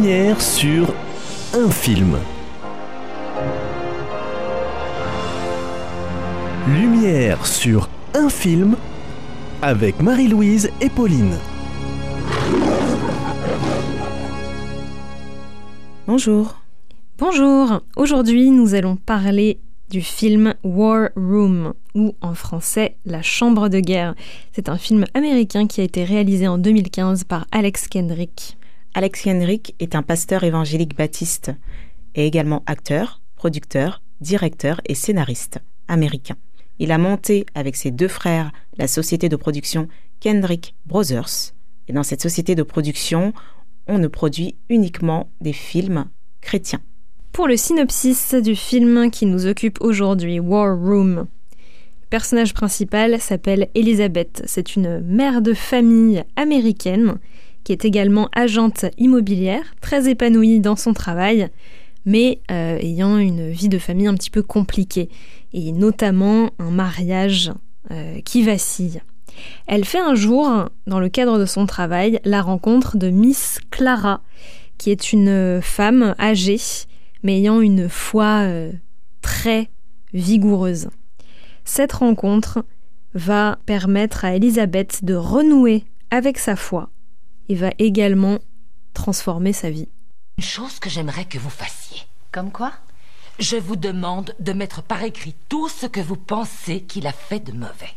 Lumière sur un film. Lumière sur un film avec Marie-Louise et Pauline. Bonjour. Bonjour. Aujourd'hui, nous allons parler du film War Room, ou en français La Chambre de guerre. C'est un film américain qui a été réalisé en 2015 par Alex Kendrick. Alex Kendrick est un pasteur évangélique baptiste et également acteur, producteur, directeur et scénariste américain. Il a monté avec ses deux frères la société de production Kendrick Brothers. Et dans cette société de production, on ne produit uniquement des films chrétiens. Pour le synopsis du film qui nous occupe aujourd'hui, War Room. Le personnage principal s'appelle Elizabeth. C'est une mère de famille américaine qui est également agente immobilière, très épanouie dans son travail, mais euh, ayant une vie de famille un petit peu compliquée, et notamment un mariage euh, qui vacille. Elle fait un jour, dans le cadre de son travail, la rencontre de Miss Clara, qui est une femme âgée, mais ayant une foi euh, très vigoureuse. Cette rencontre va permettre à Elisabeth de renouer avec sa foi et va également transformer sa vie. Une chose que j'aimerais que vous fassiez. Comme quoi? Je vous demande de mettre par écrit tout ce que vous pensez qu'il a fait de mauvais.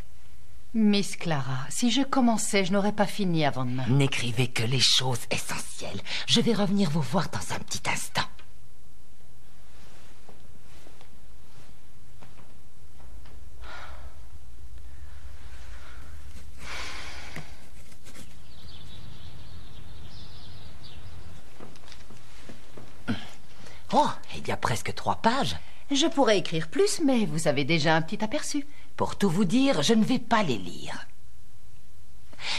Miss Clara, si je commençais, je n'aurais pas fini avant demain. N'écrivez que les choses essentielles. Je vais revenir vous voir dans un petit instant. Oh, il y a presque trois pages. Je pourrais écrire plus, mais vous avez déjà un petit aperçu. Pour tout vous dire, je ne vais pas les lire.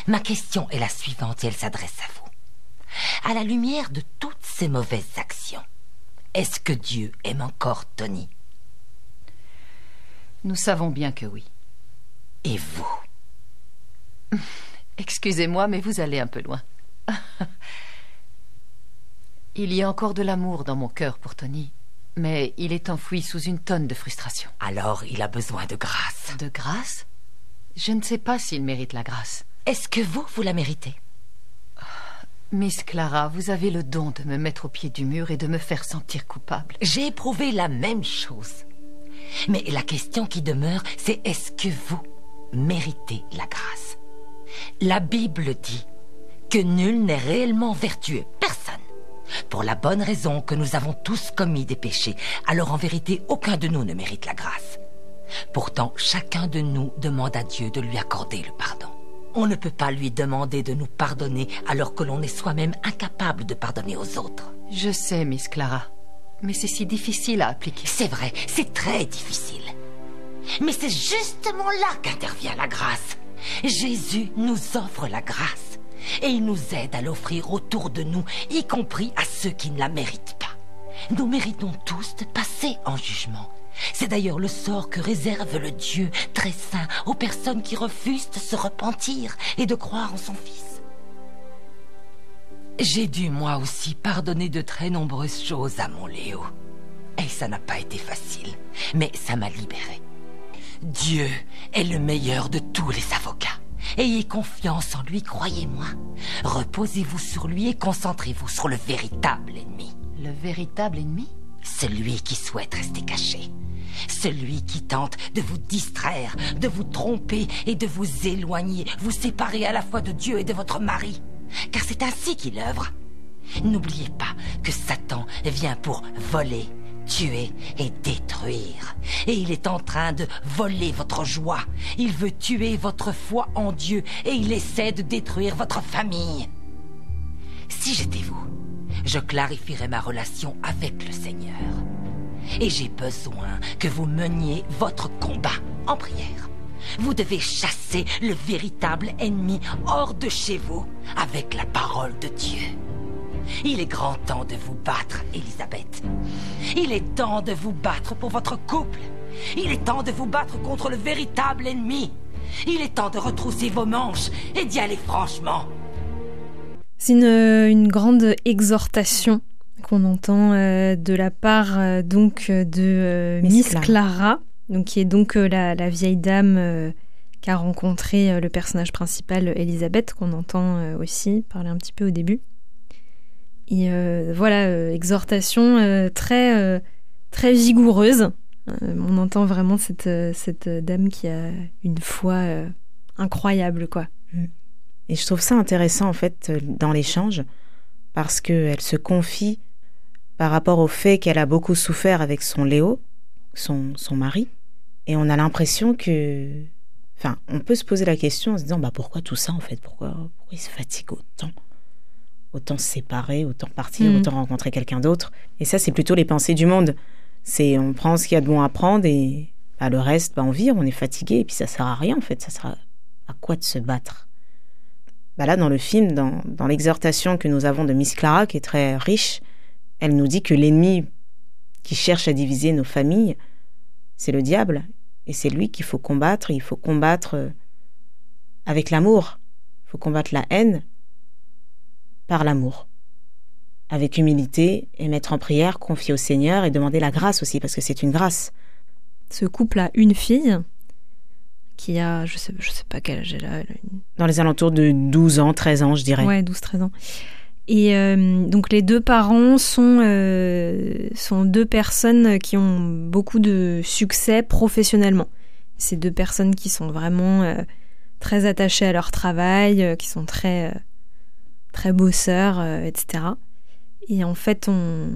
Ma question est la suivante et elle s'adresse à vous. À la lumière de toutes ces mauvaises actions, est-ce que Dieu aime encore Tony? Nous savons bien que oui. Et vous? Excusez-moi, mais vous allez un peu loin. il y a encore de l'amour dans mon cœur pour Tony, mais il est enfoui sous une tonne de frustration. Alors il a besoin de grâce. De grâce? Je ne sais pas s'il mérite la grâce. Est-ce que vous, vous la méritez? Miss Clara, vous avez le don de me mettre au pied du mur et de me faire sentir coupable. J'ai éprouvé la même chose. Mais la question qui demeure, c'est est-ce que vous méritez la grâce? La Bible dit que nul n'est réellement vertueux. Pour la bonne raison que nous avons tous commis des péchés. Alors en vérité, aucun de nous ne mérite la grâce. Pourtant, chacun de nous demande à Dieu de lui accorder le pardon. On ne peut pas lui demander de nous pardonner alors que l'on est soi-même incapable de pardonner aux autres. Je sais, Miss Clara, mais c'est si difficile à appliquer. C'est vrai, c'est très difficile. Mais c'est justement là qu'intervient la grâce. Jésus nous offre la grâce et il nous aide à l'offrir autour de nous, y compris à ceux qui ne la méritent pas. Nous méritons tous de passer en jugement. C'est d'ailleurs le sort que réserve le Dieu très saint aux personnes qui refusent de se repentir et de croire en son Fils. J'ai dû moi aussi pardonner de très nombreuses choses à mon Léo. Et ça n'a pas été facile, mais ça m'a libéré. Dieu est le meilleur de tous les avocats. Ayez confiance en lui, croyez-moi. Reposez-vous sur lui et concentrez-vous sur le véritable ennemi. Le véritable ennemi? Celui qui souhaite rester caché. Celui qui tente de vous distraire, de vous tromper et de vous éloigner, vous séparer à la fois de Dieu et de votre mari. Car c'est ainsi qu'il œuvre. N'oubliez pas que Satan vient pour voler, tuer et détruire. Et il est en train de voler votre joie. Il veut tuer votre foi en Dieu et il essaie de détruire votre famille. Si j'étais vous, je clarifierais ma relation avec le Seigneur. Et j'ai besoin que vous meniez votre combat en prière. Vous devez chasser le véritable ennemi hors de chez vous avec la parole de Dieu. Il est grand temps de vous battre, Elisabeth. Il est temps de vous battre pour votre couple. Il est temps de vous battre contre le véritable ennemi. Il est temps de retrousser vos manches et d'y aller franchement. C'est une, grande exhortation qu'on entend de la part donc de Miss, Clara. donc qui est donc la, la, vieille dame qu'a rencontré le personnage principal Elisabeth, qu'on entend aussi parler un petit peu au début. Et voilà, exhortation très très vigoureuse. on entend vraiment cette, cette dame qui a une foi incroyable, quoi. Mm. Et je trouve ça intéressant, en fait, euh, dans l'échange, parce qu'elle se confie par rapport au fait qu'elle a beaucoup souffert avec son Léo, son, son mari, et on a l'impression que... Enfin, on peut se poser la question en se disant, bah pourquoi tout ça, en fait? Pourquoi, pourquoi il se fatigue autant? Autant se séparer, autant partir, mm. autant rencontrer quelqu'un d'autre. Et ça, c'est plutôt les pensées du monde. C'est on prend ce qu'il y a de bon à prendre et bah, le reste, bah, on vire, on est fatigué, et puis ça sert à rien, en fait. Ça sert à quoi de se battre? Bah Là, dans le film, dans, dans l'exhortation que nous avons de Miss Clara, qui est très riche, elle nous dit que l'ennemi qui cherche à diviser nos familles, c'est le diable. Et c'est lui qu'il faut combattre. Il faut combattre euh, avec l'amour. Il faut combattre la haine par l'amour. Avec humilité et mettre en prière, confier au Seigneur et demander la grâce aussi, parce que c'est une grâce. Ce couple a une fille qui a, je sais, je sais pas quel âge elle a. Dans les alentours de 12 ans, 13 ans, je dirais. Ouais, 12-13 ans. Et euh, donc les deux parents sont, euh, sont deux personnes qui ont beaucoup de succès professionnellement. Ces deux personnes qui sont vraiment euh, très attachées à leur travail, qui sont très, très bosseurs, etc. Et en fait, on,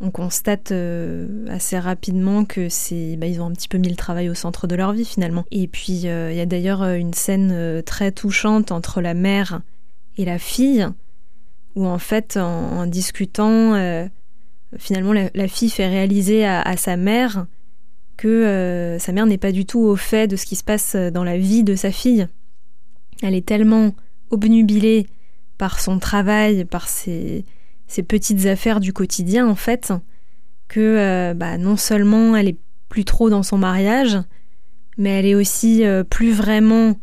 on constate euh, assez rapidement que c'est bah, ils ont un petit peu mis le travail au centre de leur vie finalement. Et puis euh, il y a d'ailleurs euh, une scène très touchante entre la mère et la fille où en fait en, discutant finalement la, fille fait réaliser à, sa mère que sa mère n'est pas du tout au fait de ce qui se passe dans la vie de sa fille. Elle est tellement obnubilée par son travail, par ses petites affaires du quotidien en fait que euh, bah, non seulement elle est plus trop dans son mariage, mais elle est aussi euh, plus vraiment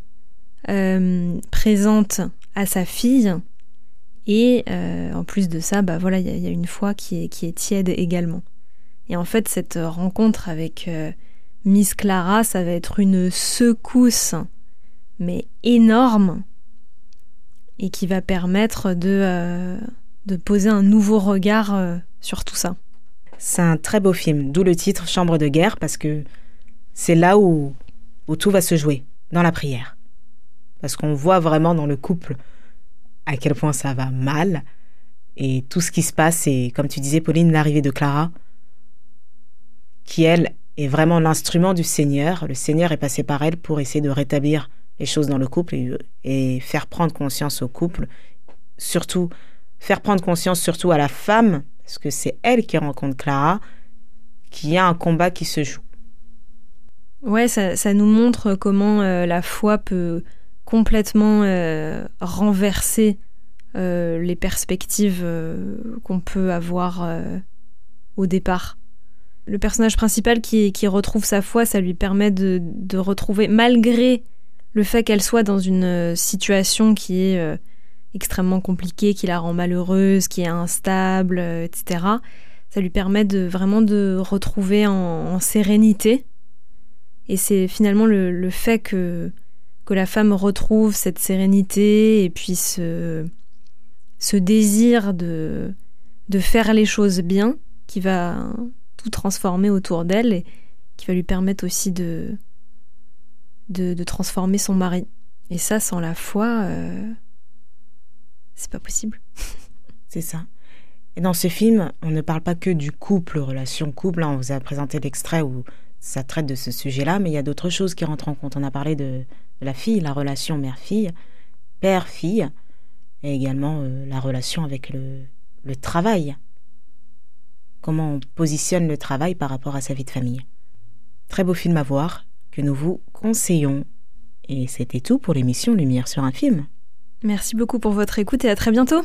euh, présente à sa fille. Et en plus de ça, bah voilà, il y, a une foi qui est, qui est tiède également. Et en fait, cette rencontre avec Miss Clara, ça va être une secousse, mais énorme, et qui va permettre de de poser un nouveau regard euh, sur tout ça. C'est un très beau film, d'où le titre Chambre de guerre, parce que c'est là où, où tout va se jouer, dans la prière. Parce qu'on voit vraiment dans le couple à quel point ça va mal, et tout ce qui se passe, et comme tu disais, Pauline, l'arrivée de Clara, qui, elle, est vraiment l'instrument du Seigneur. Le Seigneur est passé par elle pour essayer de rétablir les choses dans le couple et, faire prendre conscience au couple, surtout faire prendre conscience surtout à la femme, parce que c'est elle qui rencontre Clara, qu'il y a un combat qui se joue. Ouais, ça, nous montre comment euh, la foi peut complètement euh, renverser euh, les perspectives qu'on peut avoir au départ. Le personnage principal qui, retrouve sa foi, ça lui permet de retrouver, malgré le fait qu'elle soit dans une situation qui est extrêmement compliquée, qui la rend malheureuse, qui est instable, euh, etc. Ça lui permet de vraiment de retrouver en, sérénité. Et c'est finalement le, fait que, que la femme retrouve cette sérénité et puis ce, ce désir de, de faire les choses bien qui va tout transformer autour d'elle et qui va lui permettre aussi de, de, transformer son mari. Et ça, sans la foi, euh, c'est pas possible. c'est ça. Et dans ce film, on ne parle pas que du couple, relation couple. Hein. On vous a présenté l'extrait où ça traite de ce sujet-là, mais il y a d'autres choses qui rentrent en compte. On a parlé de, la fille, la relation mère-fille, père-fille, et également euh, la relation avec le, le travail. Comment on positionne le travail par rapport à sa vie de famille. Très beau film à voir, que nous vous conseillons. Et c'était tout pour l'émission Lumière sur un film. Merci beaucoup pour votre écoute et à très bientôt.